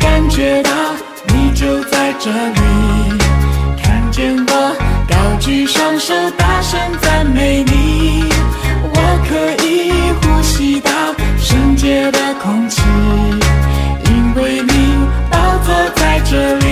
感觉到你就在这里看见我高举双手大声赞美你我可以呼吸到圣洁的空气因为你宝座在这里。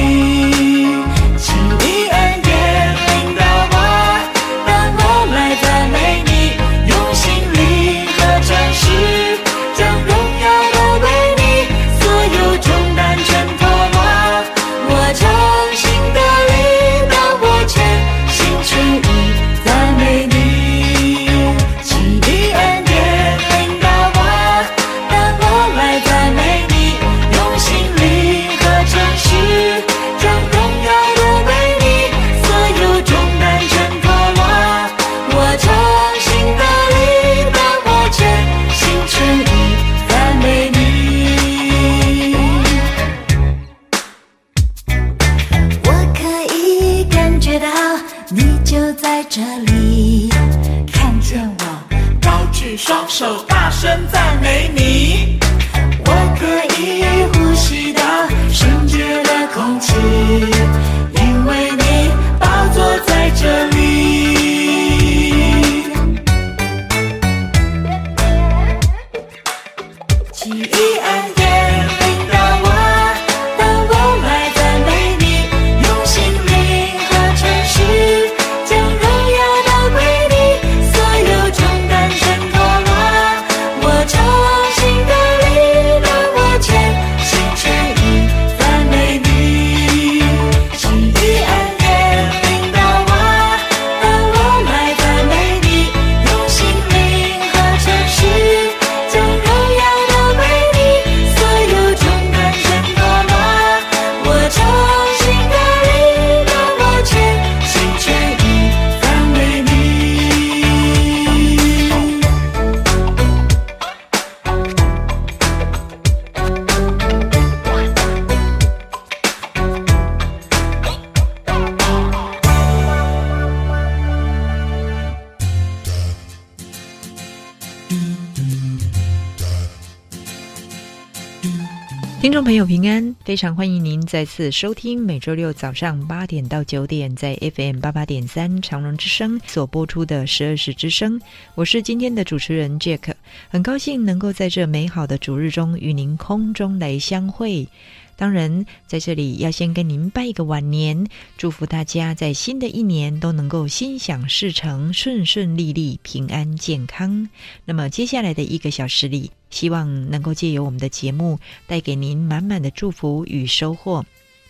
非常欢迎您再次收听每周六早上八点到九点在 FM 八八点三长隆之声所播出的十二时之声。我是今天的主持人 Jack，很高兴能够在这美好的主日中与您空中来相会。当然，在这里要先跟您拜一个晚年，祝福大家在新的一年都能够心想事成、顺顺利利、平安健康。那么接下来的一个小时里，希望能够借由我们的节目，带给您满满的祝福与收获。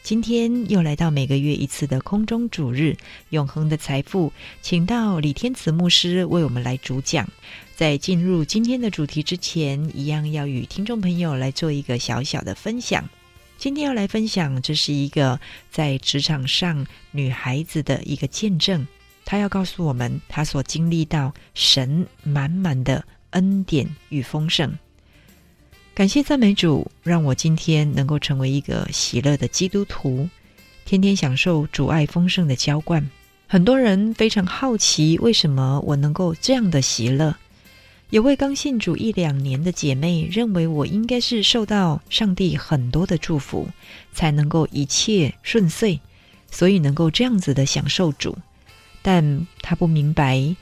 今天又来到每个月一次的空中主日，永恒的财富，请到李天慈牧师为我们来主讲。在进入今天的主题之前，一样要与听众朋友来做一个小小的分享。今天要来分享，这是一个在职场上女孩子的一个见证。她要告诉我们，她所经历到神满满的恩典与丰盛。感谢赞美主，让我今天能够成为一个喜乐的基督徒，天天享受主爱丰盛的浇灌。很多人非常好奇，为什么我能够这样的喜乐？有位刚信主一两年的姐妹认为我应该是受到上帝很多的祝福，才能够一切顺遂，所以能够这样子的享受主。但她不明白，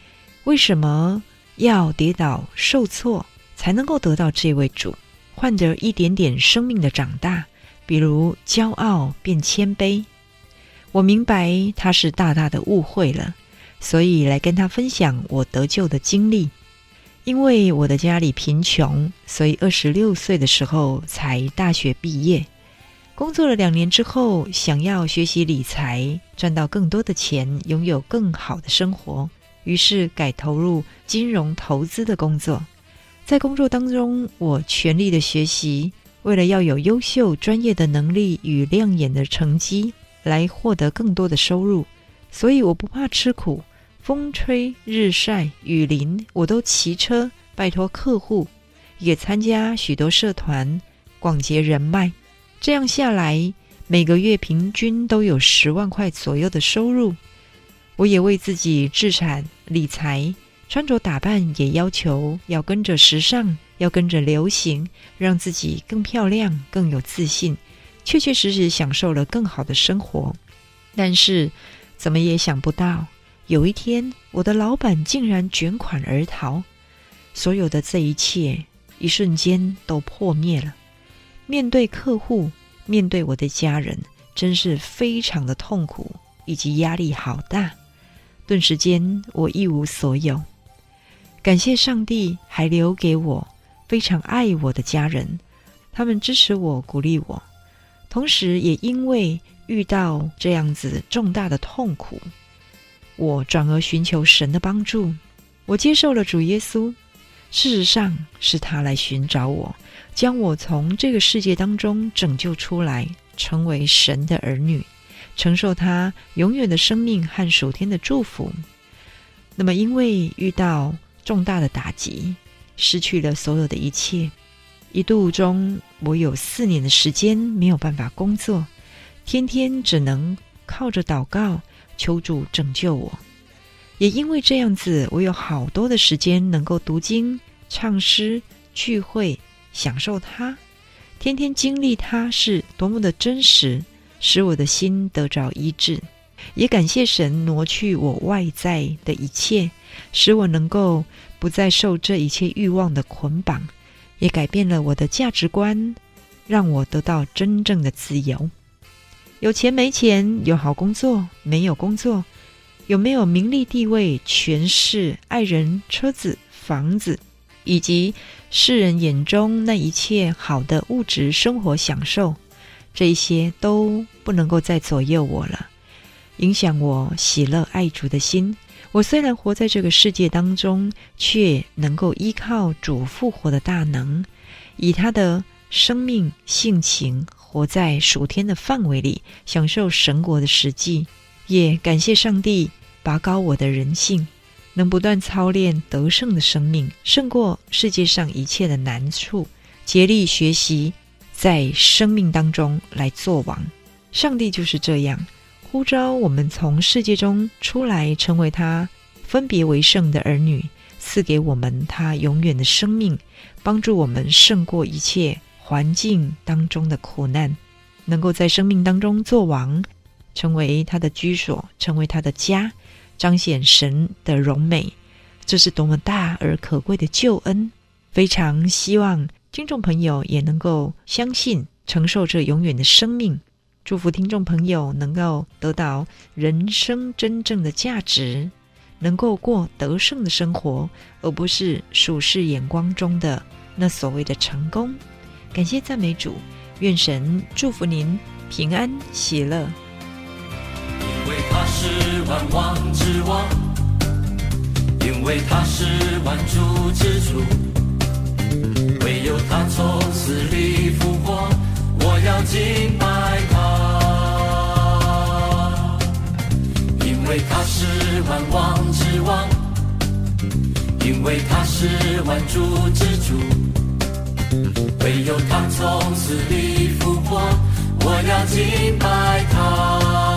为什么要跌倒受挫才能够得到这位主？换得一点点生命的长大，比如骄傲变谦卑。我明白她是大大的误会了，所以来跟她分享我得救的经历。因为我的家里贫穷，所以二十六岁的时候才大学毕业。工作了两年之后，想要学习理财，赚到更多的钱，拥有更好的生活，于是改投入金融投资的工作。在工作当中，我全力的学习，为了要有优秀专业的能力与亮眼的成绩，来获得更多的收入，所以我不怕吃苦，风吹日晒雨淋，我都骑车拜托客户，也参加许多社团，广结人脉。这样下来，每个月平均都有十万块左右的收入。我也为自己置产理财。穿着打扮也要求要跟着时尚，要跟着流行，让自己更漂亮、更有自信，确确实实享受了更好的生活。但是，怎么也想不到，有一天我的老板竟然卷款而逃，所有的这一切一瞬间都破灭了。面对客户，面对我的家人，真是非常的痛苦，以及压力好大。顿时间，我一无所有。感谢上帝还留给我非常爱我的家人，他们支持我、鼓励我，同时也因为遇到这样子重大的痛苦，我转而寻求神的帮助。我接受了主耶稣，事实上是他来寻找我，将我从这个世界当中拯救出来，成为神的儿女，承受他永远的生命和属天的祝福。那么，因为遇到重大的打击，失去了所有的一切。一度中，我有四年的时间没有办法工作，天天只能靠着祷告求主拯救我。也因为这样子，我有好多的时间能够读经、唱诗、聚会，享受它，天天经历它是多么的真实，使我的心得着医治。也感谢神挪去我外在的一切，使我能够不再受这一切欲望的捆绑，也改变了我的价值观，让我得到真正的自由。有钱没钱，有好工作没有工作，有没有名利地位、权势、爱人、车子、房子，以及世人眼中那一切好的物质生活享受，这一些都不能够再左右我了。影响我喜乐爱主的心。我虽然活在这个世界当中，却能够依靠主复活的大能，以他的生命性情活在属天的范围里，享受神国的实际。也感谢上帝拔高我的人性，能不断操练得胜的生命，胜过世界上一切的难处。竭力学习在生命当中来做王。上帝就是这样。呼召我们从世界中出来，成为他分别为圣的儿女，赐给我们他永远的生命，帮助我们胜过一切环境当中的苦难，能够在生命当中作王，成为他的居所，成为他的家，彰显神的荣美。这是多么大而可贵的救恩！非常希望听众朋友也能够相信，承受这永远的生命。祝福听众朋友能够得到人生真正的价值，能够过得胜的生活，而不是属世眼光中的那所谓的成功。感谢赞美主，愿神祝福您平安喜乐。因为他是万王之王，因为他是万主之主，唯有他从死里复活，我要敬拜他。因为他是万王之王，因为他是万主之主，唯有他从死里复活，我要敬拜他。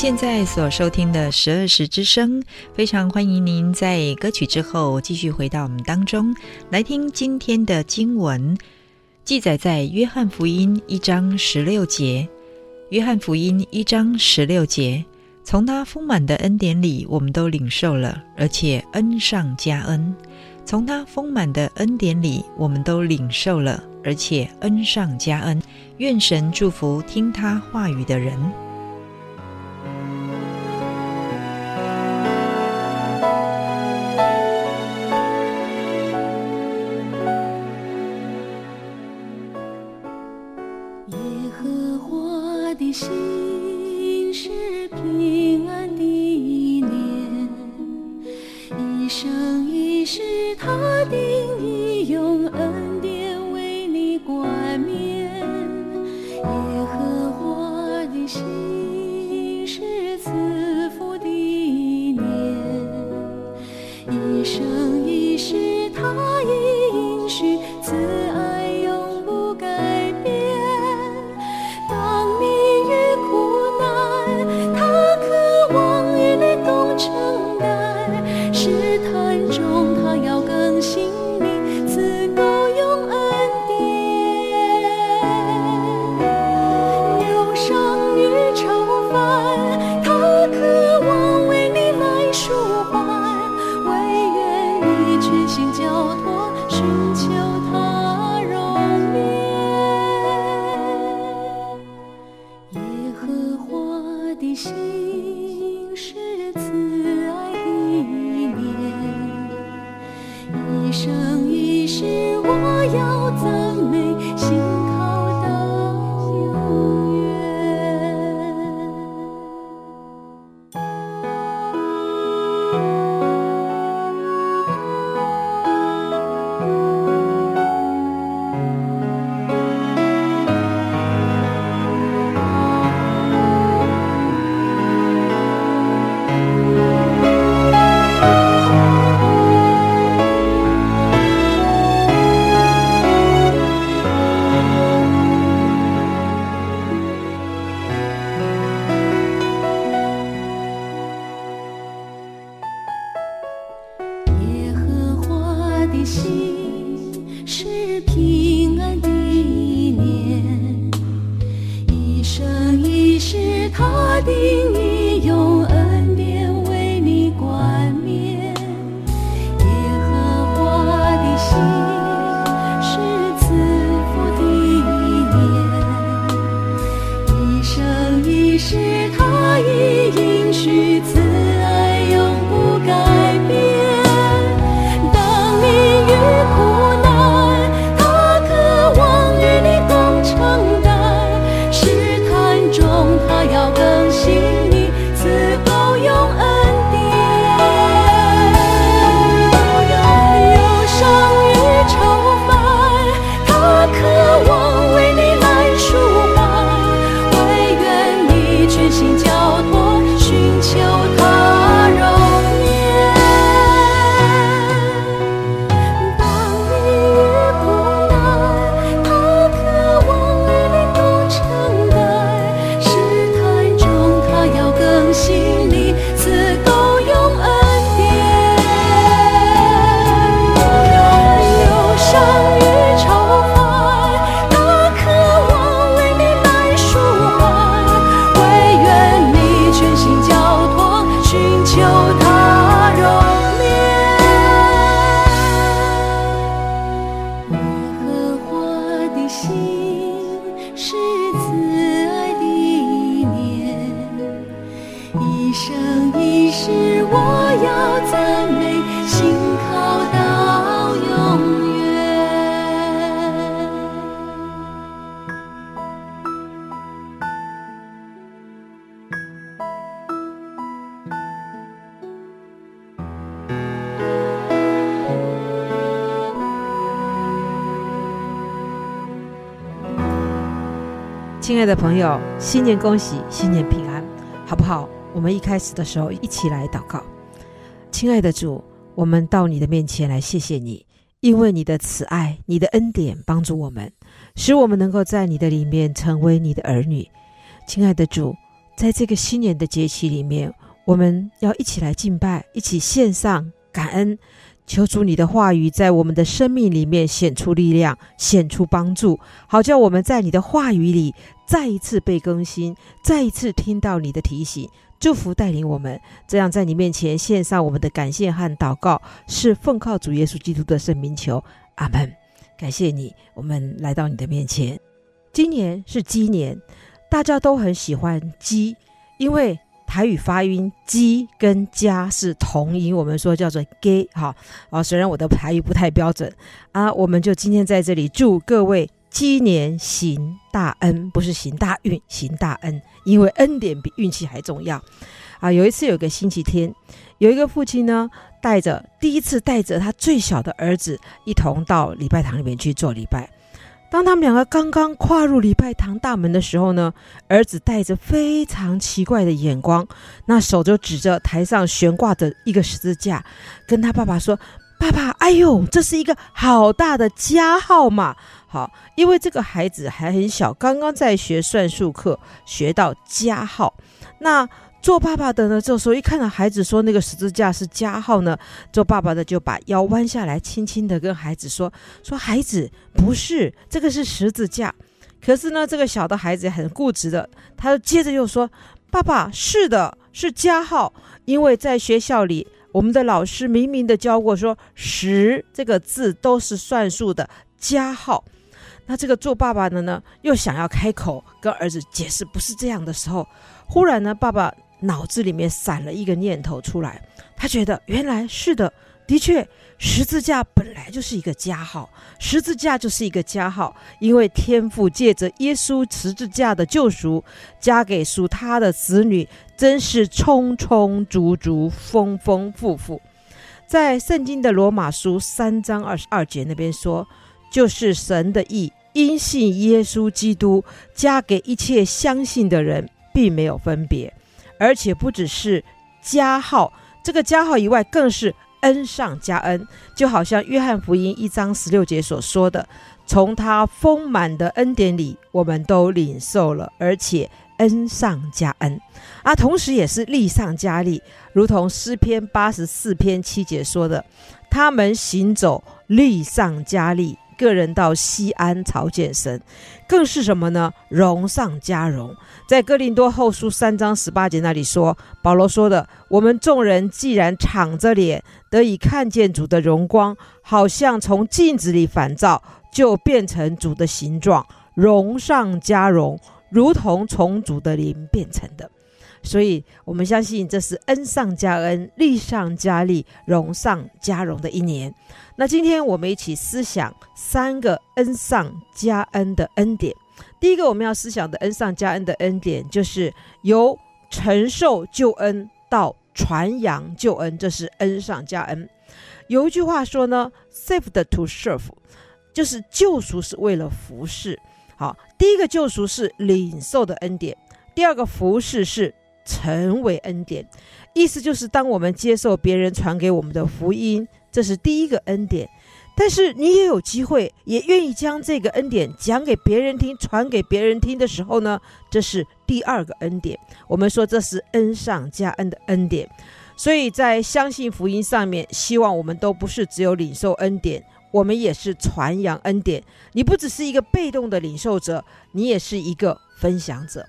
现在所收听的十二时之声，非常欢迎您在歌曲之后继续回到我们当中来听今天的经文，记载在约翰福音一章十六节。约翰福音一章十六节，从他丰满的恩典里，我们都领受了，而且恩上加恩。从他丰满的恩典里，我们都领受了，而且恩上加恩。愿神祝福听他话语的人。亲爱的朋友，新年恭喜，新年平安，好不好？我们一开始的时候一起来祷告。亲爱的主，我们到你的面前来，谢谢你，因为你的慈爱、你的恩典帮助我们，使我们能够在你的里面成为你的儿女。亲爱的主，在这个新年的节期里面，我们要一起来敬拜，一起献上感恩。求主你的话语在我们的生命里面显出力量，显出帮助，好叫我们在你的话语里再一次被更新，再一次听到你的提醒、祝福带领我们。这样在你面前献上我们的感谢和祷告，是奉靠主耶稣基督的圣名求，阿门。感谢你，我们来到你的面前。今年是鸡年，大家都很喜欢鸡，因为。台语发音“鸡”跟“家”是同音，我们说叫做 “gay” 哈啊。虽然我的台语不太标准啊，我们就今天在这里祝各位鸡年行大恩，不是行大运，行大恩，因为恩典比运气还重要啊。有一次有个星期天，有一个父亲呢，带着第一次带着他最小的儿子一同到礼拜堂里面去做礼拜。当他们两个刚刚跨入礼拜堂大门的时候呢，儿子带着非常奇怪的眼光，那手就指着台上悬挂的一个十字架，跟他爸爸说：“爸爸，哎呦，这是一个好大的加号嘛！”好，因为这个孩子还很小，刚刚在学算术课，学到加号，那。做爸爸的呢，这时候一看到孩子说那个十字架是加号呢，做爸爸的就把腰弯下来，轻轻的跟孩子说：“说孩子，不是这个是十字架。”可是呢，这个小的孩子很固执的，他接着又说：“爸爸，是的，是加号，因为在学校里。”我们的老师明明的教过说，十这个字都是算数的加号。那这个做爸爸的呢，又想要开口跟儿子解释不是这样的时候，忽然呢，爸爸脑子里面闪了一个念头出来，他觉得原来是的，的确，十字架本来就是一个加号，十字架就是一个加号，因为天父借着耶稣十字架的救赎，加给属他的子女，真是充充足足、丰丰富富。在圣经的罗马书三章二十二节那边说，就是神的意。因信耶稣基督，加给一切相信的人，并没有分别，而且不只是加号，这个加号以外，更是恩上加恩。就好像约翰福音一章十六节所说的：“从他丰满的恩典里，我们都领受了，而且恩上加恩。”啊，同时也是利上加利，如同诗篇八十四篇七节说的：“他们行走，利上加利。”个人到西安朝见神，更是什么呢？荣上加荣。在哥林多后书三章十八节那里说，保罗说的：“我们众人既然敞着脸得以看见主的荣光，好像从镜子里反照，就变成主的形状，荣上加荣，如同从主的灵变成的。”所以，我们相信这是恩上加恩、利上加利、荣上加荣的一年。那今天我们一起思想三个恩上加恩的恩典。第一个我们要思想的恩上加恩的恩典，就是由承受救恩到传扬救恩，这是恩上加恩。有一句话说呢，“saved to serve”，就是救赎是为了服侍。好，第一个救赎是领受的恩典，第二个服侍是成为恩典。意思就是，当我们接受别人传给我们的福音。这是第一个恩典，但是你也有机会，也愿意将这个恩典讲给别人听，传给别人听的时候呢，这是第二个恩典。我们说这是恩上加恩的恩典，所以在相信福音上面，希望我们都不是只有领受恩典，我们也是传扬恩典。你不只是一个被动的领受者，你也是一个分享者。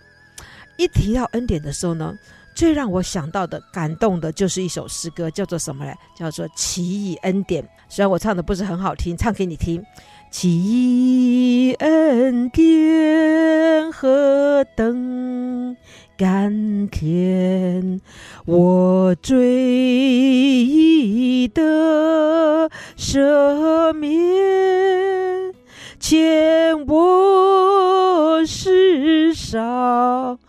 一提到恩典的时候呢，最让我想到的感动的就是一首诗歌，叫做什么呢？叫做《奇异恩典》。虽然我唱的不是很好听，唱给你听。奇异恩典何等甘甜，我罪已得赦免，欠我世上。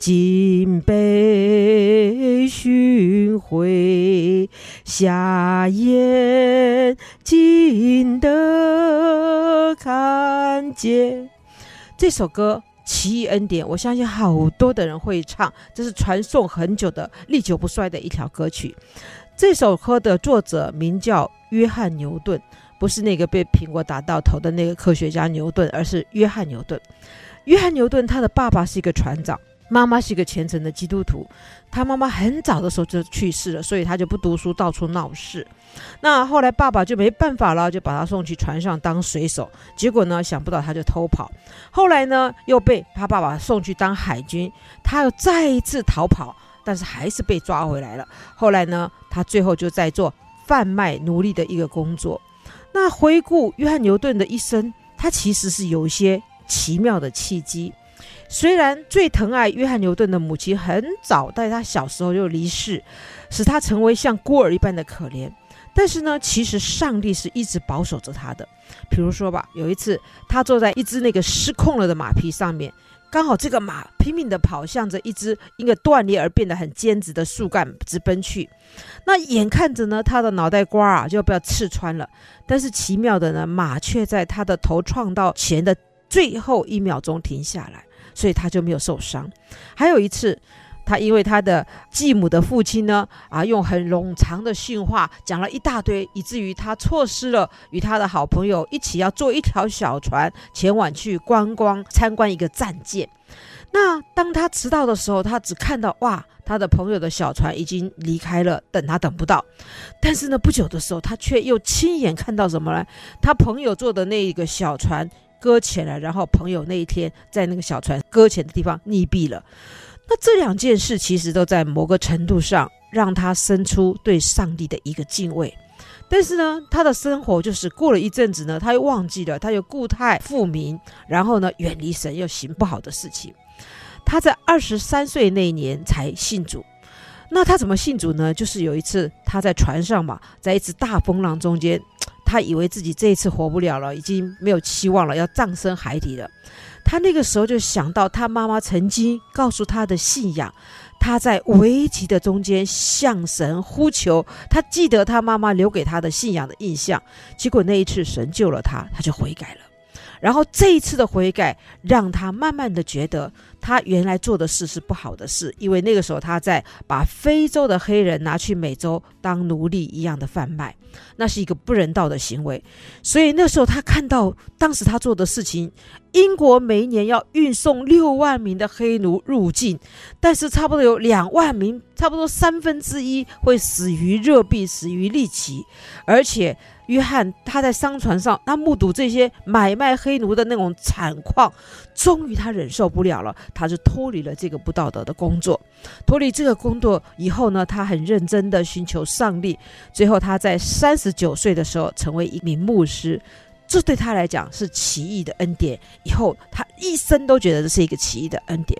今被寻回，瞎眼睛的看见。这首歌《奇异恩典》，我相信好多的人会唱，这是传颂很久的、历久不衰的一条歌曲。这首歌的作者名叫约翰牛顿，不是那个被苹果打到头的那个科学家牛顿，而是约翰牛顿。约翰牛顿他的爸爸是一个船长。妈妈是一个虔诚的基督徒，他妈妈很早的时候就去世了，所以他就不读书，到处闹事。那后来爸爸就没办法了，就把他送去船上当水手。结果呢，想不到他就偷跑。后来呢，又被他爸爸送去当海军，他又再一次逃跑，但是还是被抓回来了。后来呢，他最后就在做贩卖奴隶的一个工作。那回顾约翰牛顿的一生，他其实是有一些奇妙的契机。虽然最疼爱约翰牛顿的母亲很早在他小时候就离世，使他成为像孤儿一般的可怜，但是呢，其实上帝是一直保守着他的。比如说吧，有一次他坐在一只那个失控了的马匹上面，刚好这个马拼命地跑向着一只因为断裂而变得很尖直的树干直奔去，那眼看着呢，他的脑袋瓜啊就要被刺穿了，但是奇妙的呢，马却在他的头撞到前的最后一秒钟停下来。所以他就没有受伤。还有一次，他因为他的继母的父亲呢，啊，用很冗长的训话讲了一大堆，以至于他错失了与他的好朋友一起要坐一条小船前往去观光参观一个战舰。那当他迟到的时候，他只看到哇，他的朋友的小船已经离开了，等他等不到。但是呢，不久的时候，他却又亲眼看到什么呢？他朋友坐的那一个小船。搁浅了，然后朋友那一天在那个小船搁浅的地方溺毙了。那这两件事其实都在某个程度上让他生出对上帝的一个敬畏。但是呢，他的生活就是过了一阵子呢，他又忘记了，他又故态复明，然后呢，远离神，又行不好的事情。他在二十三岁那一年才信主。那他怎么信主呢？就是有一次他在船上嘛，在一次大风浪中间，他以为自己这一次活不了了，已经没有期望了，要葬身海底了。他那个时候就想到他妈妈曾经告诉他的信仰，他在危急的中间向神呼求，他记得他妈妈留给他的信仰的印象。结果那一次神救了他，他就悔改了。然后这一次的悔改，让他慢慢的觉得他原来做的事是不好的事，因为那个时候他在把非洲的黑人拿去美洲当奴隶一样的贩卖，那是一个不人道的行为。所以那时候他看到当时他做的事情，英国每一年要运送六万名的黑奴入境，但是差不多有两万名，差不多三分之一会死于热病，死于痢疾，而且。约翰他在商船上，他目睹这些买卖黑奴的那种惨况，终于他忍受不了了，他就脱离了这个不道德的工作。脱离这个工作以后呢，他很认真的寻求上帝。最后他在三十九岁的时候成为一名牧师，这对他来讲是奇异的恩典。以后他一生都觉得这是一个奇异的恩典。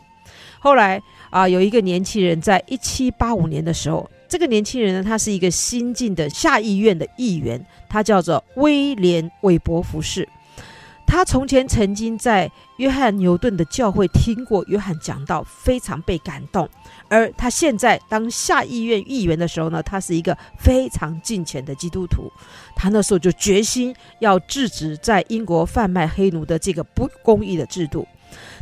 后来啊，有一个年轻人在一七八五年的时候。这个年轻人呢，他是一个新进的下议院的议员，他叫做威廉·韦伯福士。他从前曾经在约翰牛顿的教会听过约翰讲道，非常被感动。而他现在当下议院议员的时候呢，他是一个非常敬虔的基督徒。他那时候就决心要制止在英国贩卖黑奴的这个不公义的制度。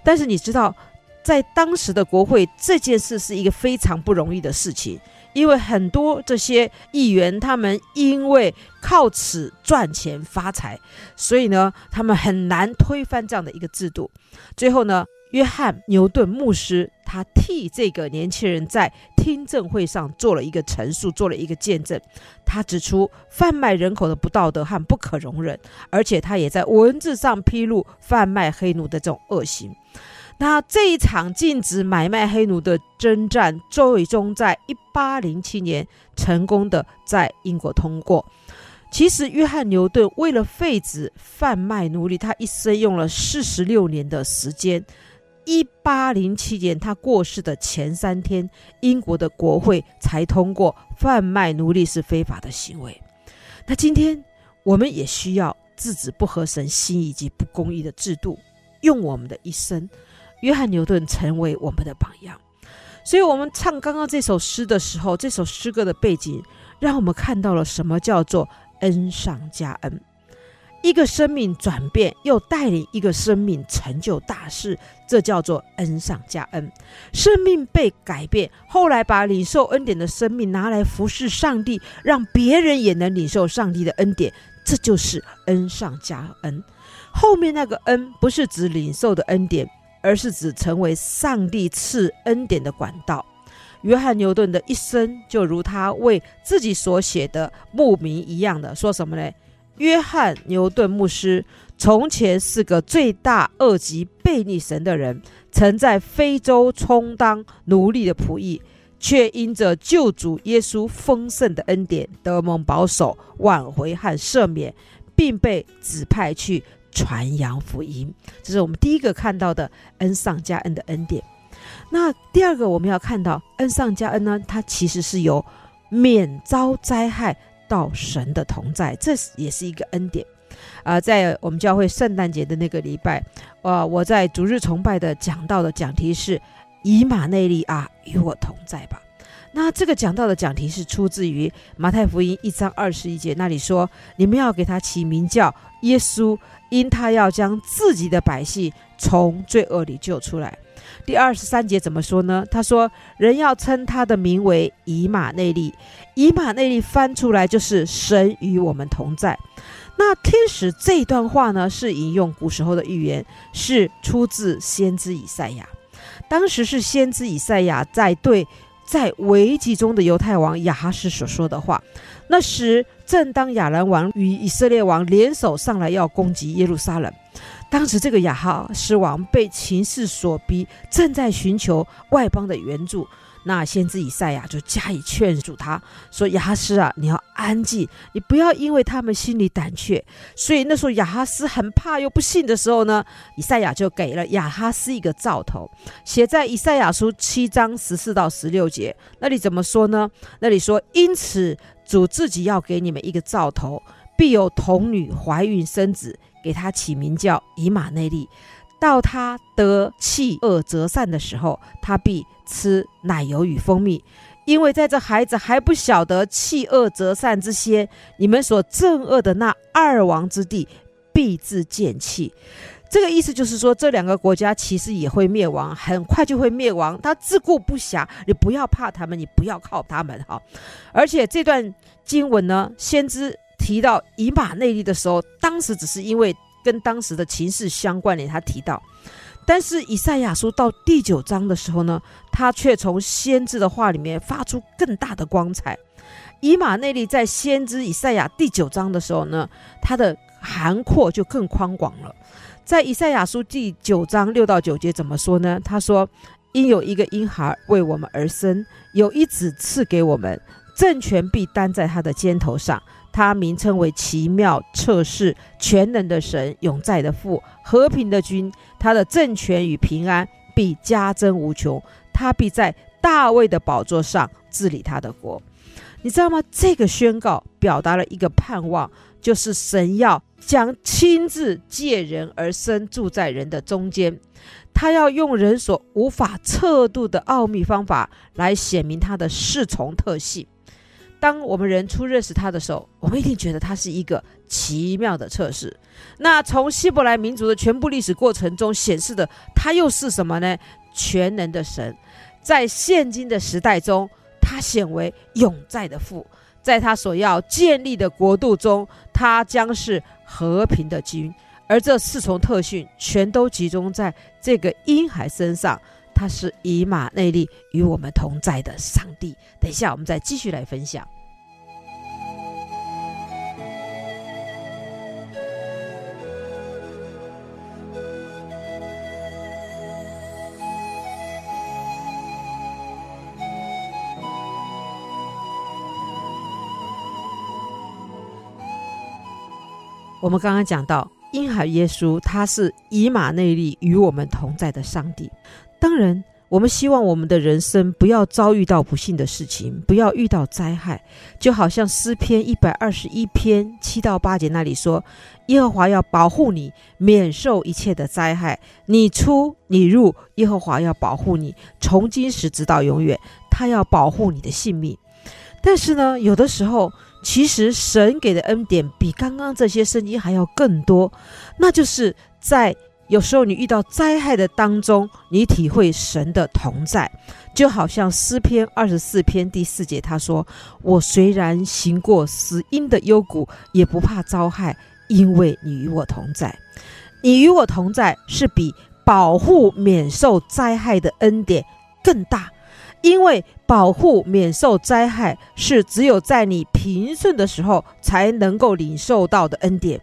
但是你知道，在当时的国会，这件事是一个非常不容易的事情。因为很多这些议员，他们因为靠此赚钱发财，所以呢，他们很难推翻这样的一个制度。最后呢，约翰牛顿牧师他替这个年轻人在听证会上做了一个陈述，做了一个见证。他指出贩卖人口的不道德和不可容忍，而且他也在文字上披露贩卖黑奴的这种恶行。那这一场禁止买卖黑奴的征战，最终在一八零七年成功的在英国通过。其实，约翰牛顿为了废止贩卖奴隶，他一生用了四十六年的时间。一八零七年他过世的前三天，英国的国会才通过贩卖奴隶是非法的行为。那今天我们也需要制止不合神心意及不公义的制度，用我们的一生。约翰牛顿成为我们的榜样，所以我们唱刚刚这首诗的时候，这首诗歌的背景让我们看到了什么叫做恩上加恩。一个生命转变，又带领一个生命成就大事，这叫做恩上加恩。生命被改变，后来把领受恩典的生命拿来服侍上帝，让别人也能领受上帝的恩典，这就是恩上加恩。后面那个恩不是指领受的恩典。而是指成为上帝赐恩典的管道。约翰牛顿的一生就如他为自己所写的牧民一样的，说什么呢？约翰牛顿牧师从前是个罪大恶极、悖逆神的人，曾在非洲充当奴隶的仆役，却因着救主耶稣丰盛的恩典，得蒙保守、挽回和赦免，并被指派去。传扬福音，这是我们第一个看到的恩上加恩的恩典。那第二个我们要看到恩上加恩呢，它其实是由免遭灾害到神的同在，这也是一个恩典。啊、呃，在我们教会圣诞节的那个礼拜，呃，我在主日崇拜的讲到的讲题是以马内利啊，与我同在吧。那这个讲到的讲题是出自于马太福音一章二十一节，那里说：“你们要给他起名叫耶稣，因他要将自己的百姓从罪恶里救出来。”第二十三节怎么说呢？他说：“人要称他的名为以马内利。”以马内利翻出来就是神与我们同在。那天使这段话呢，是引用古时候的预言，是出自先知以赛亚。当时是先知以赛亚在对。在危急中的犹太王亚哈斯所说的话，那时正当亚兰王与以色列王联手上来要攻击耶路撒冷，当时这个亚哈斯王被情势所逼，正在寻求外邦的援助，那先知以赛亚就加以劝阻他说：“亚哈斯啊，你要安静，你不要因为他们心里胆怯。”所以那时候亚哈斯很怕又不信的时候呢，以赛亚就给了亚哈斯一个兆头，写在以赛亚书七章十四到十六节。那里怎么说呢？那里说：“因此主自己要给你们一个兆头，必有童女怀孕生子，给他起名叫以马内利。到他得弃恶择善的时候，他必。”吃奶油与蜂蜜，因为在这孩子还不晓得弃恶择善之先，你们所憎恶的那二王之地必自见弃。这个意思就是说，这两个国家其实也会灭亡，很快就会灭亡。他自顾不暇，你不要怕他们，你不要靠他们哈。而且这段经文呢，先知提到以马内利的时候，当时只是因为跟当时的情势相关联，他提到。但是以赛亚书到第九章的时候呢，他却从先知的话里面发出更大的光彩。以马内利在先知以赛亚第九章的时候呢，他的涵括就更宽广了。在以赛亚书第九章六到九节怎么说呢？他说：“因有一个婴孩为我们而生，有一子赐给我们，政权必担在他的肩头上。”他名称为奇妙、策士、全能的神、永在的父、和平的君。他的政权与平安必加增无穷。他必在大卫的宝座上治理他的国。你知道吗？这个宣告表达了一个盼望，就是神要将亲自借人而生，住在人的中间。他要用人所无法测度的奥秘方法来显明他的侍从特性。当我们人初认识他的时候，我们一定觉得他是一个奇妙的测试。那从希伯来民族的全部历史过程中显示的，他又是什么呢？全能的神。在现今的时代中，他显为永在的父。在他所要建立的国度中，他将是和平的君。而这四重特训全都集中在这个婴孩身上。他是以马内利与我们同在的上帝。等一下，我们再继续来分享。我们刚刚讲到婴孩耶稣，他是以马内利与我们同在的上帝。当然，我们希望我们的人生不要遭遇到不幸的事情，不要遇到灾害。就好像诗篇一百二十一篇七到八节那里说：“耶和华要保护你，免受一切的灾害。你出你入，耶和华要保护你，从今时直到永远。他要保护你的性命。”但是呢，有的时候，其实神给的恩典比刚刚这些声音还要更多，那就是在。有时候你遇到灾害的当中，你体会神的同在，就好像诗篇二十四篇第四节他说：“我虽然行过死荫的幽谷，也不怕遭害，因为你与我同在。你与我同在，是比保护免受灾害的恩典更大，因为保护免受灾害是只有在你平顺的时候才能够领受到的恩典。”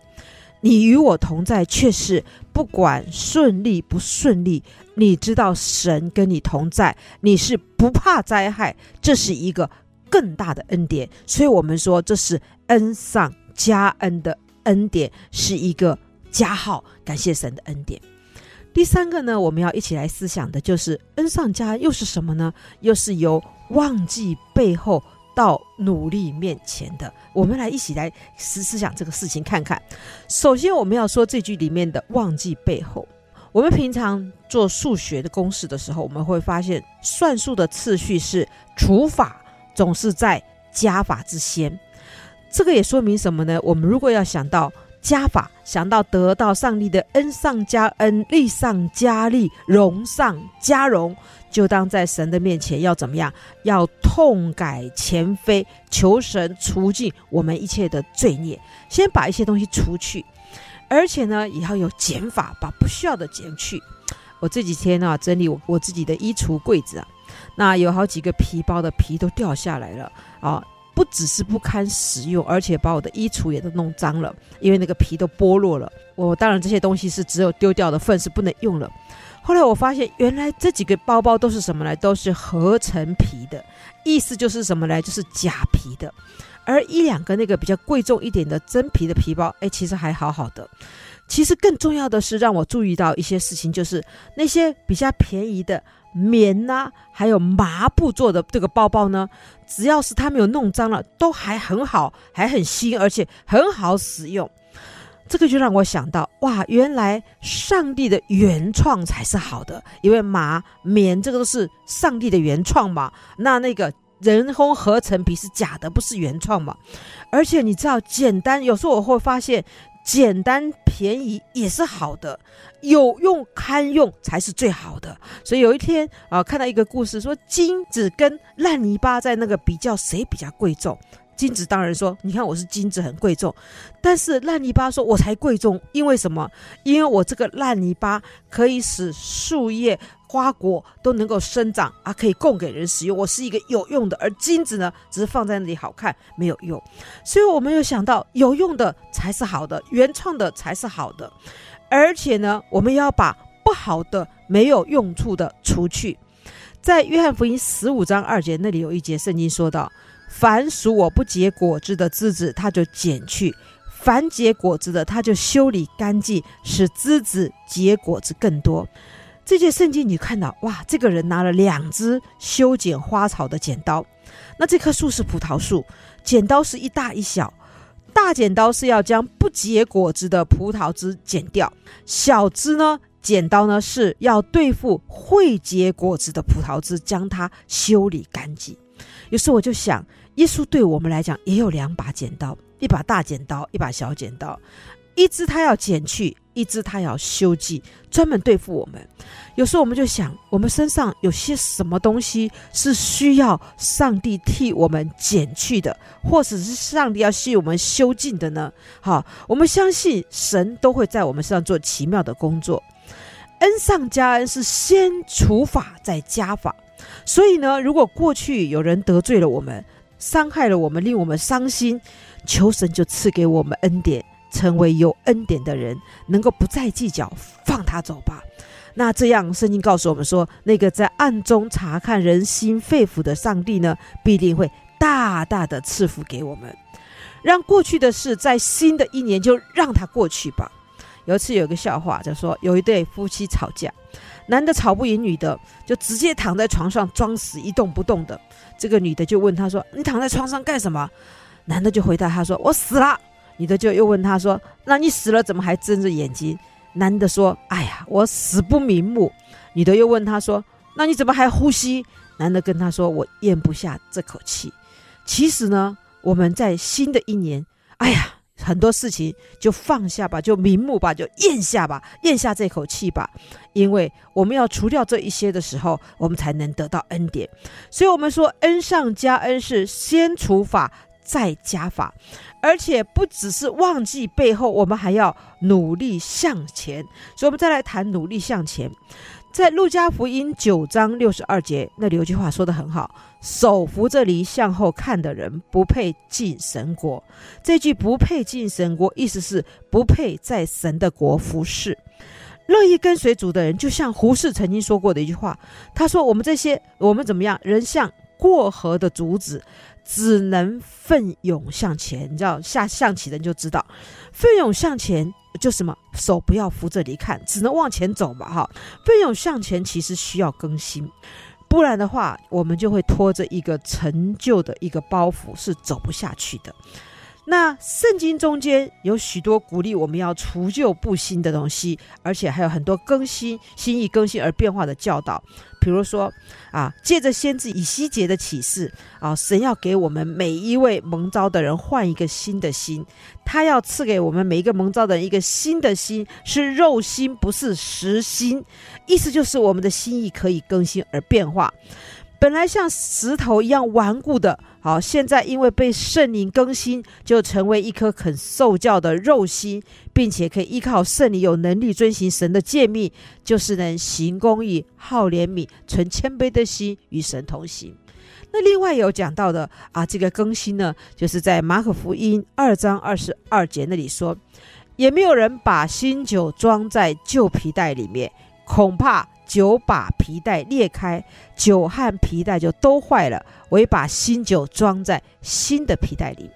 你与我同在，却是不管顺利不顺利，你知道神跟你同在，你是不怕灾害，这是一个更大的恩典。所以，我们说这是恩上加恩的恩典，是一个加号。感谢神的恩典。第三个呢，我们要一起来思想的就是恩上加又是什么呢？又是由忘记背后。到努力面前的，我们来一起来思思想这个事情看看。首先，我们要说这句里面的“忘记背后”。我们平常做数学的公式的时候，我们会发现算术的次序是除法总是在加法之先。这个也说明什么呢？我们如果要想到加法，想到得到上帝的恩上加恩，利上加利，荣上加荣。就当在神的面前要怎么样？要痛改前非，求神除尽我们一切的罪孽，先把一些东西除去，而且呢，也要有减法，把不需要的减去。我这几天啊，整理我我自己的衣橱柜子啊，那有好几个皮包的皮都掉下来了啊，不只是不堪使用，而且把我的衣橱也都弄脏了，因为那个皮都剥落了。我当然这些东西是只有丢掉的份，是不能用了。后来我发现，原来这几个包包都是什么呢？都是合成皮的，意思就是什么呢？就是假皮的。而一两个那个比较贵重一点的真皮的皮包，哎，其实还好好的。其实更重要的是，让我注意到一些事情，就是那些比较便宜的棉呐、还有麻布做的这个包包呢，只要是它没有弄脏了，都还很好，还很新，而且很好使用。这个就让我想到，哇，原来上帝的原创才是好的，因为麻棉这个都是上帝的原创嘛。那那个人工合成皮是假的，不是原创嘛。而且你知道，简单，有时候我会发现。简单便宜也是好的，有用堪用才是最好的。所以有一天啊，看到一个故事，说金子跟烂泥巴在那个比较，谁比较贵重？金子当然说，你看我是金子很贵重，但是烂泥巴说我才贵重，因为什么？因为我这个烂泥巴可以使树叶。花果都能够生长啊，可以供给人使用。我是一个有用的，而金子呢，只是放在那里好看，没有用。所以我们有想到，有用的才是好的，原创的才是好的。而且呢，我们要把不好的、没有用处的除去。在约翰福音十五章二节那里有一节圣经说道：“凡属我不结果子的枝子，他就剪去；凡结果子的，他就修理干净，使枝子结果子更多。”这节圣经你看到哇，这个人拿了两只修剪花草的剪刀，那这棵树是葡萄树，剪刀是一大一小，大剪刀是要将不结果子的葡萄枝剪掉，小枝呢，剪刀呢是要对付会结果子的葡萄枝，将它修理干净。有时候我就想，耶稣对我们来讲也有两把剪刀，一把大剪刀，一把小剪刀，一只他要剪去。一只他要修剪，专门对付我们。有时候我们就想，我们身上有些什么东西是需要上帝替我们剪去的，或者是上帝要替我们修剪的呢？好，我们相信神都会在我们身上做奇妙的工作。恩上加恩是先除法再加法，所以呢，如果过去有人得罪了我们，伤害了我们，令我们伤心，求神就赐给我们恩典。成为有恩典的人，能够不再计较，放他走吧。那这样，圣经告诉我们说，那个在暗中察看人心肺腑的上帝呢，必定会大大的赐福给我们。让过去的事在新的一年就让它过去吧。有一次有个笑话，就说有一对夫妻吵架，男的吵不赢女的，就直接躺在床上装死一动不动的。这个女的就问他说：“你躺在床上干什么？”男的就回答他说：“我死了。”女的就又问他说：“那你死了怎么还睁着眼睛？”男的说：“哎呀，我死不瞑目。”女的又问他说：“那你怎么还呼吸？”男的跟他说：“我咽不下这口气。”其实呢，我们在新的一年，哎呀，很多事情就放下吧，就瞑目吧，就咽下吧，咽下这口气吧。因为我们要除掉这一些的时候，我们才能得到恩典。所以，我们说恩上加恩是先除法再加法。而且不只是忘记背后，我们还要努力向前。所以，我们再来谈努力向前。在路加福音九章六十二节，那里有句话说得很好：“手扶着犁向后看的人，不配进神国。”这句“不配进神国”，意思是不配在神的国服侍。乐意跟随主的人，就像胡适曾经说过的一句话：“他说，我们这些，我们怎么样？人像过河的竹子。”只能奋勇向前，你知道下象棋的人就知道，奋勇向前就什么手不要扶着你看，只能往前走嘛哈。奋勇向前其实需要更新，不然的话，我们就会拖着一个陈旧的一个包袱，是走不下去的。那圣经中间有许多鼓励我们要除旧布新的东西，而且还有很多更新、心意更新而变化的教导。比如说啊，借着先知以西结的启示啊，神要给我们每一位蒙召的人换一个新的心，他要赐给我们每一个蒙召的人一个新的心，是肉心，不是实心。意思就是我们的心意可以更新而变化。本来像石头一样顽固的，好，现在因为被圣灵更新，就成为一颗肯受教的肉心，并且可以依靠圣灵有能力遵行神的诫命，就是能行公义、好怜悯、存谦卑的心与神同行。那另外有讲到的啊，这个更新呢，就是在马可福音二章二十二节那里说，也没有人把新酒装在旧皮袋里面，恐怕酒把皮带裂开，酒和皮带就都坏了，唯把新酒装在新的皮带里。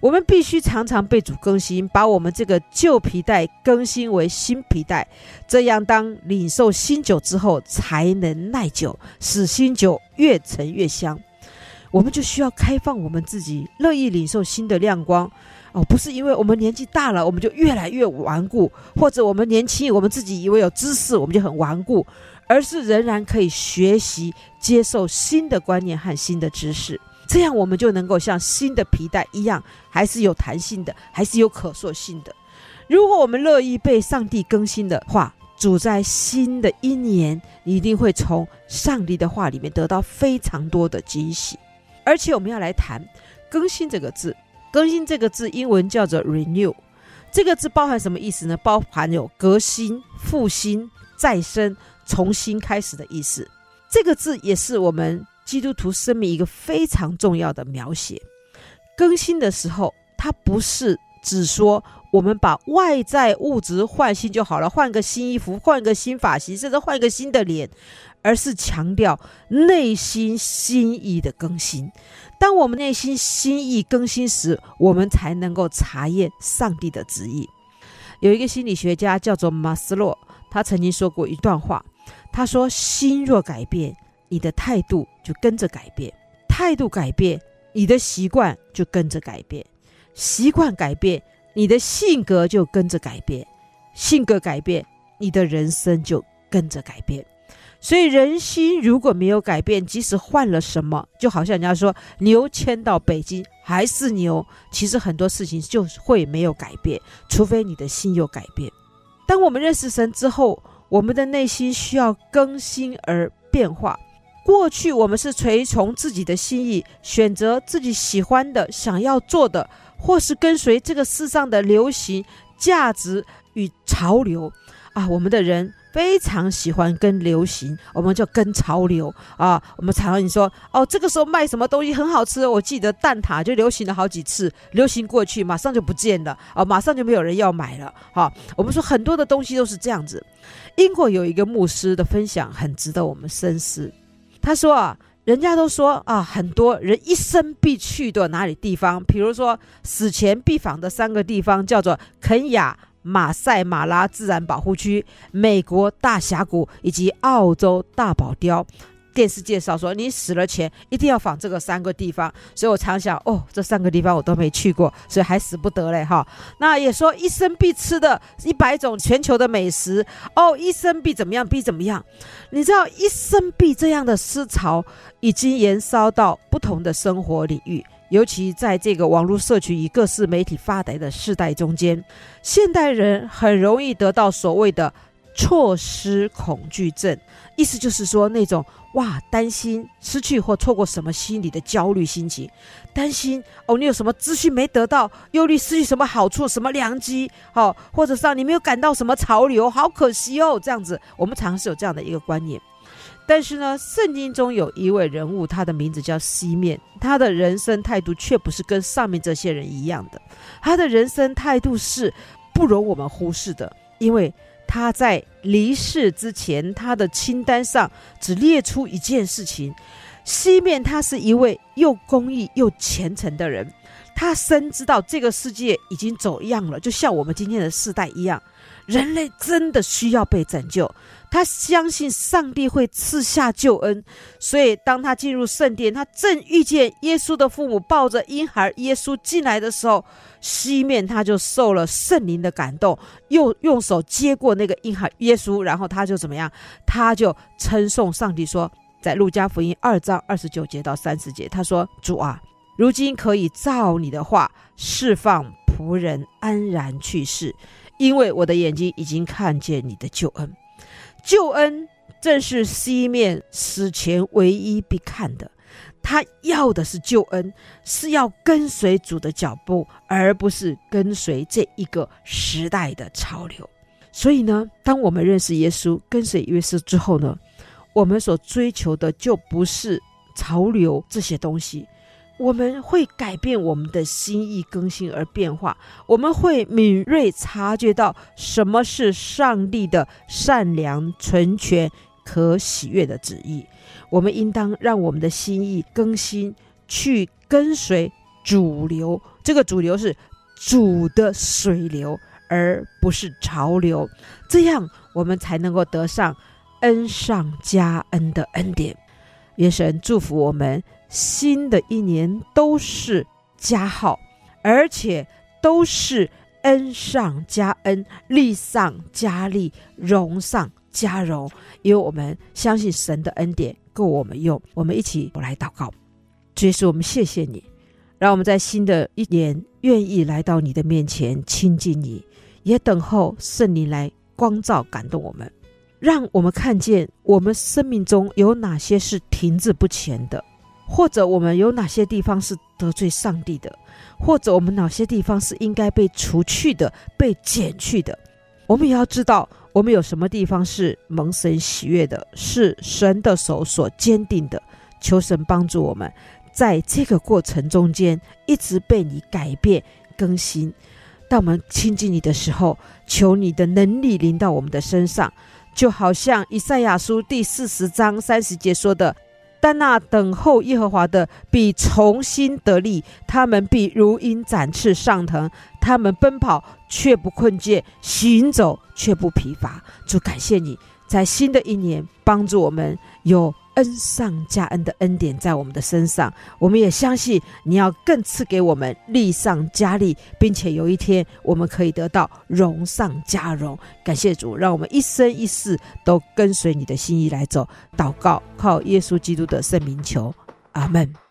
我们必须常常被主更新，把我们这个旧皮带更新为新皮带，这样当领受新酒之后，才能耐久，使新酒越陈越香。我们就需要开放我们自己，乐意领受新的亮光。哦，不是因为我们年纪大了，我们就越来越顽固，或者我们年轻，我们自己以为有知识，我们就很顽固，而是仍然可以学习、接受新的观念和新的知识。这样我们就能够像新的皮带一样，还是有弹性的，还是有可塑性的。如果我们乐意被上帝更新的话，主在新的一年，一定会从上帝的话里面得到非常多的惊喜。而且我们要来谈“更新”这个字，“更新”这个字英文叫做 “renew”，这个字包含什么意思呢？包含有革新、复兴、再生、重新开始的意思。这个字也是我们。基督徒生命一个非常重要的描写，更新的时候，它不是只说我们把外在物质换新就好了，换个新衣服，换个新发型，甚至换个新的脸，而是强调内心心意的更新。当我们内心心意更新时，我们才能够查验上帝的旨意。有一个心理学家叫做马斯洛，他曾经说过一段话，他说：“心若改变。”你的态度就跟着改变，态度改变，你的习惯就跟着改变，习惯改变，你的性格就跟着改变，性格改变，你的人生就跟着改变。所以人心如果没有改变，即使换了什么，就好像人家说牛迁到北京还是牛，其实很多事情就会没有改变，除非你的心有改变。当我们认识神之后，我们的内心需要更新而变化。过去我们是随从自己的心意，选择自己喜欢的、想要做的，或是跟随这个世上的流行、价值与潮流啊。我们的人非常喜欢跟流行，我们就跟潮流啊。我们常常你说哦，这个时候卖什么东西很好吃，我记得蛋挞就流行了好几次，流行过去马上就不见了啊，马上就没有人要买了。哈，我们说很多的东西都是这样子。英国有一个牧师的分享很值得我们深思。他说啊，人家都说啊，很多人一生必去的哪里地方，比如说死前必访的三个地方，叫做肯雅、马赛马拉自然保护区、美国大峡谷以及澳洲大堡礁。电视介绍说，你死了前一定要访这个三个地方，所以我常想，哦，这三个地方我都没去过，所以还死不得嘞哈。那也说一生必吃的一百种全球的美食，哦，一生必怎么样，必怎么样？你知道一生必这样的思潮已经延烧到不同的生活领域，尤其在这个网络社群与各式媒体发达的世代中间，现代人很容易得到所谓的错失恐惧症，意思就是说那种。哇，担心失去或错过什么，心理的焦虑心情，担心哦，你有什么资讯没得到，忧虑失去什么好处、什么良机，好、哦，或者是你没有感到什么潮流，好可惜哦，这样子，我们常常是有这样的一个观念。但是呢，圣经中有一位人物，他的名字叫西面，他的人生态度却不是跟上面这些人一样的，他的人生态度是不容我们忽视的，因为。他在离世之前，他的清单上只列出一件事情：西面他是一位又公义又虔诚的人，他深知道这个世界已经走样了，就像我们今天的世代一样，人类真的需要被拯救。他相信上帝会赐下救恩，所以当他进入圣殿，他正遇见耶稣的父母抱着婴孩耶稣进来的时候，西面他就受了圣灵的感动，又用手接过那个婴孩耶稣，然后他就怎么样？他就称颂上帝说，在路加福音二章二十九节到三十节，他说：“主啊，如今可以照你的话释放仆人安然去世，因为我的眼睛已经看见你的救恩。”救恩正是西面死前唯一必看的，他要的是救恩，是要跟随主的脚步，而不是跟随这一个时代的潮流。所以呢，当我们认识耶稣、跟随耶稣之后呢，我们所追求的就不是潮流这些东西。我们会改变我们的心意，更新而变化。我们会敏锐察觉到什么是上帝的善良、纯全、可喜悦的旨意。我们应当让我们的心意更新，去跟随主流。这个主流是主的水流，而不是潮流。这样，我们才能够得上恩上加恩的恩典。愿神祝福我们，新的一年都是加号，而且都是恩上加恩，利上加利，荣上加荣。因为我们相信神的恩典够我们用。我们一起我来祷告，主耶稣，我们谢谢你，让我们在新的一年愿意来到你的面前亲近你，也等候圣灵来光照感动我们。让我们看见我们生命中有哪些是停滞不前的，或者我们有哪些地方是得罪上帝的，或者我们哪些地方是应该被除去的、被剪去的。我们也要知道，我们有什么地方是蒙神喜悦的，是神的手所坚定的。求神帮助我们，在这个过程中间一直被你改变更新。当我们亲近你的时候，求你的能力临到我们的身上。就好像以赛亚书第四十章三十节说的：“但那等候耶和华的必重新得力，他们必如鹰展翅上腾，他们奔跑却不困倦，行走却不疲乏。”主感谢你在新的一年帮助我们有。恩上加恩的恩典在我们的身上，我们也相信你要更赐给我们利上加利，并且有一天我们可以得到荣上加荣。感谢主，让我们一生一世都跟随你的心意来走。祷告，靠耶稣基督的圣名求，阿门。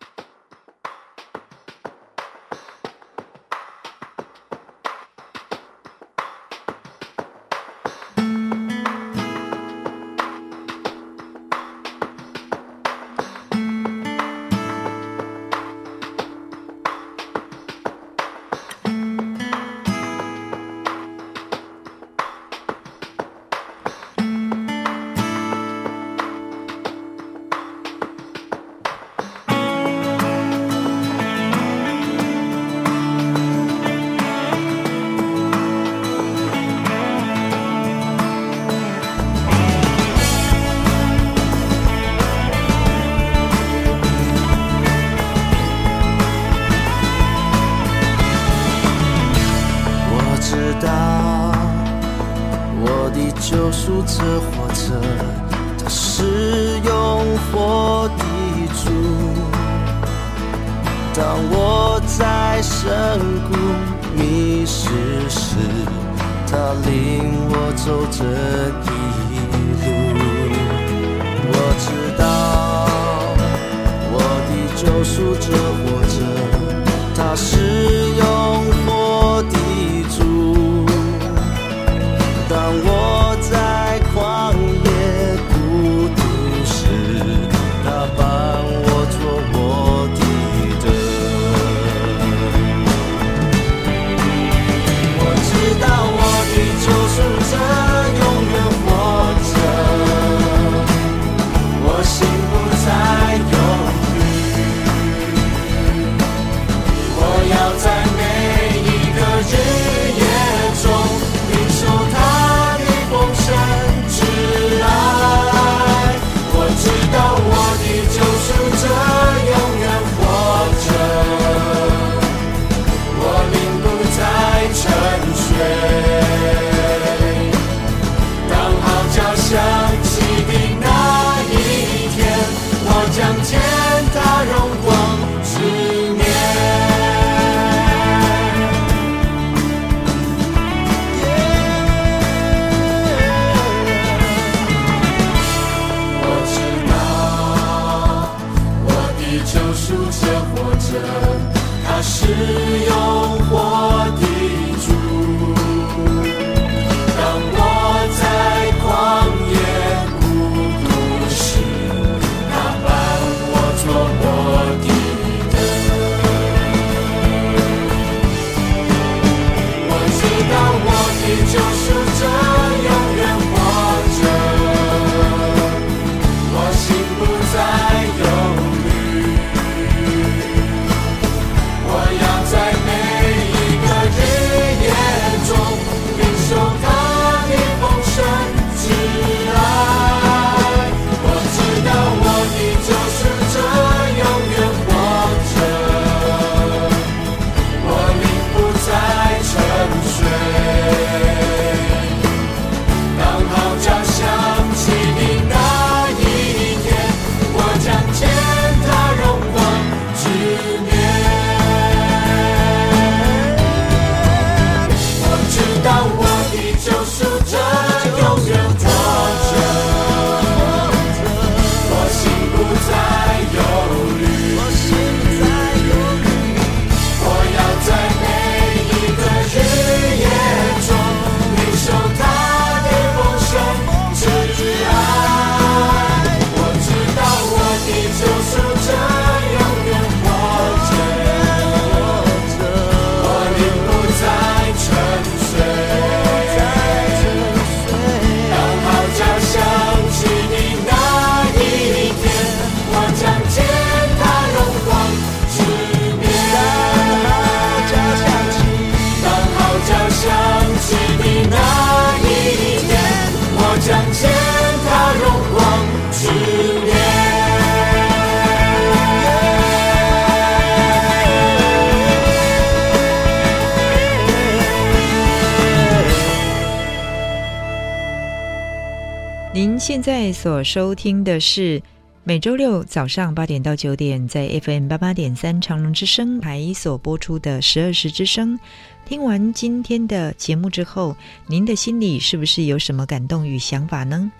在所收听的是每周六早上八点到九点，在 FM 八八点三长隆之声台所播出的十二时之声。听完今天的节目之后，您的心里是不是有什么感动与想法呢？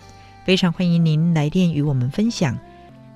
非常欢迎您来电与我们分享，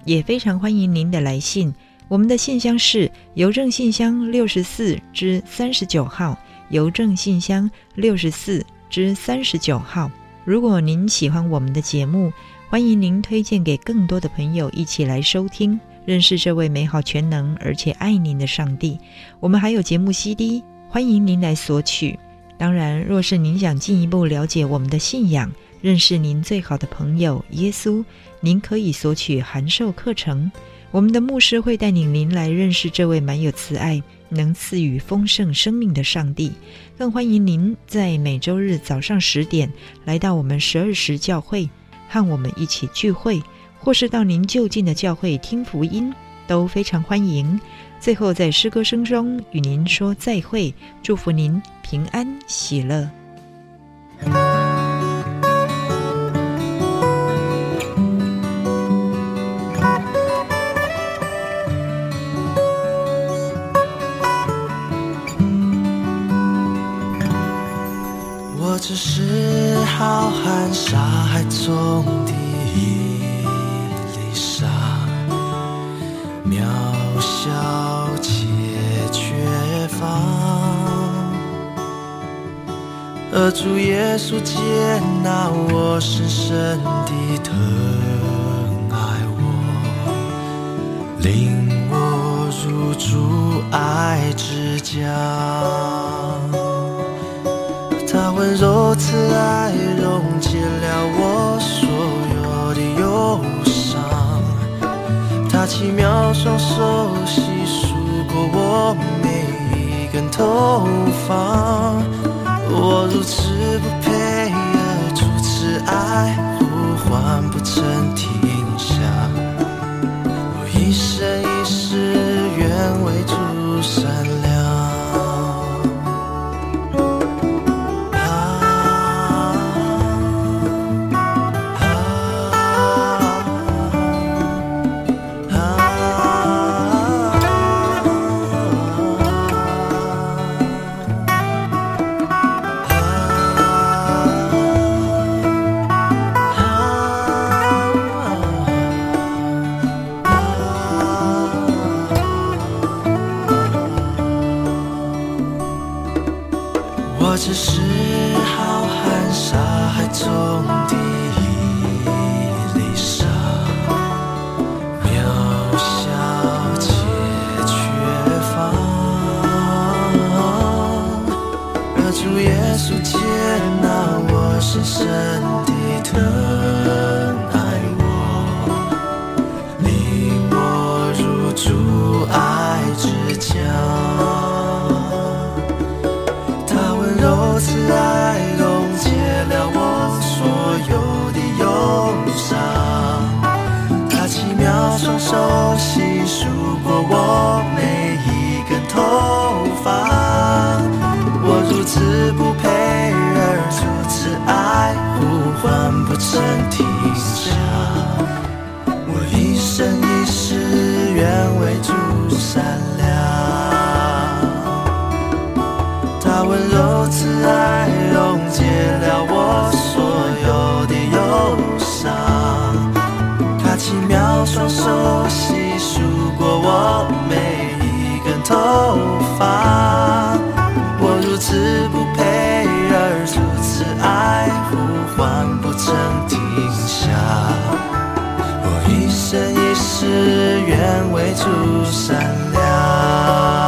也非常欢迎您的来信。我们的信箱是邮政信箱六十四之三十九号，邮政信箱六十四之三十九号。如果您喜欢我们的节目，欢迎您推荐给更多的朋友一起来收听，认识这位美好全能而且爱您的上帝。我们还有节目 CD，欢迎您来索取。当然，若是您想进一步了解我们的信仰，认识您最好的朋友耶稣，您可以索取函授课程。我们的牧师会带领您来认识这位满有慈爱、能赐予丰盛生命的上帝。更欢迎您在每周日早上十点来到我们十二时教会，和我们一起聚会，或是到您就近的教会听福音，都非常欢迎。最后，在诗歌声中与您说再会，祝福您平安喜乐。只是浩瀚沙海中的一粒沙，渺小且缺乏。而主耶稣接纳我，深深地疼爱我，领我入主爱之家。温柔慈爱溶解了我所有的忧伤，他奇妙双手细数过我每一根头发，我如此不一生一世愿为诸善良。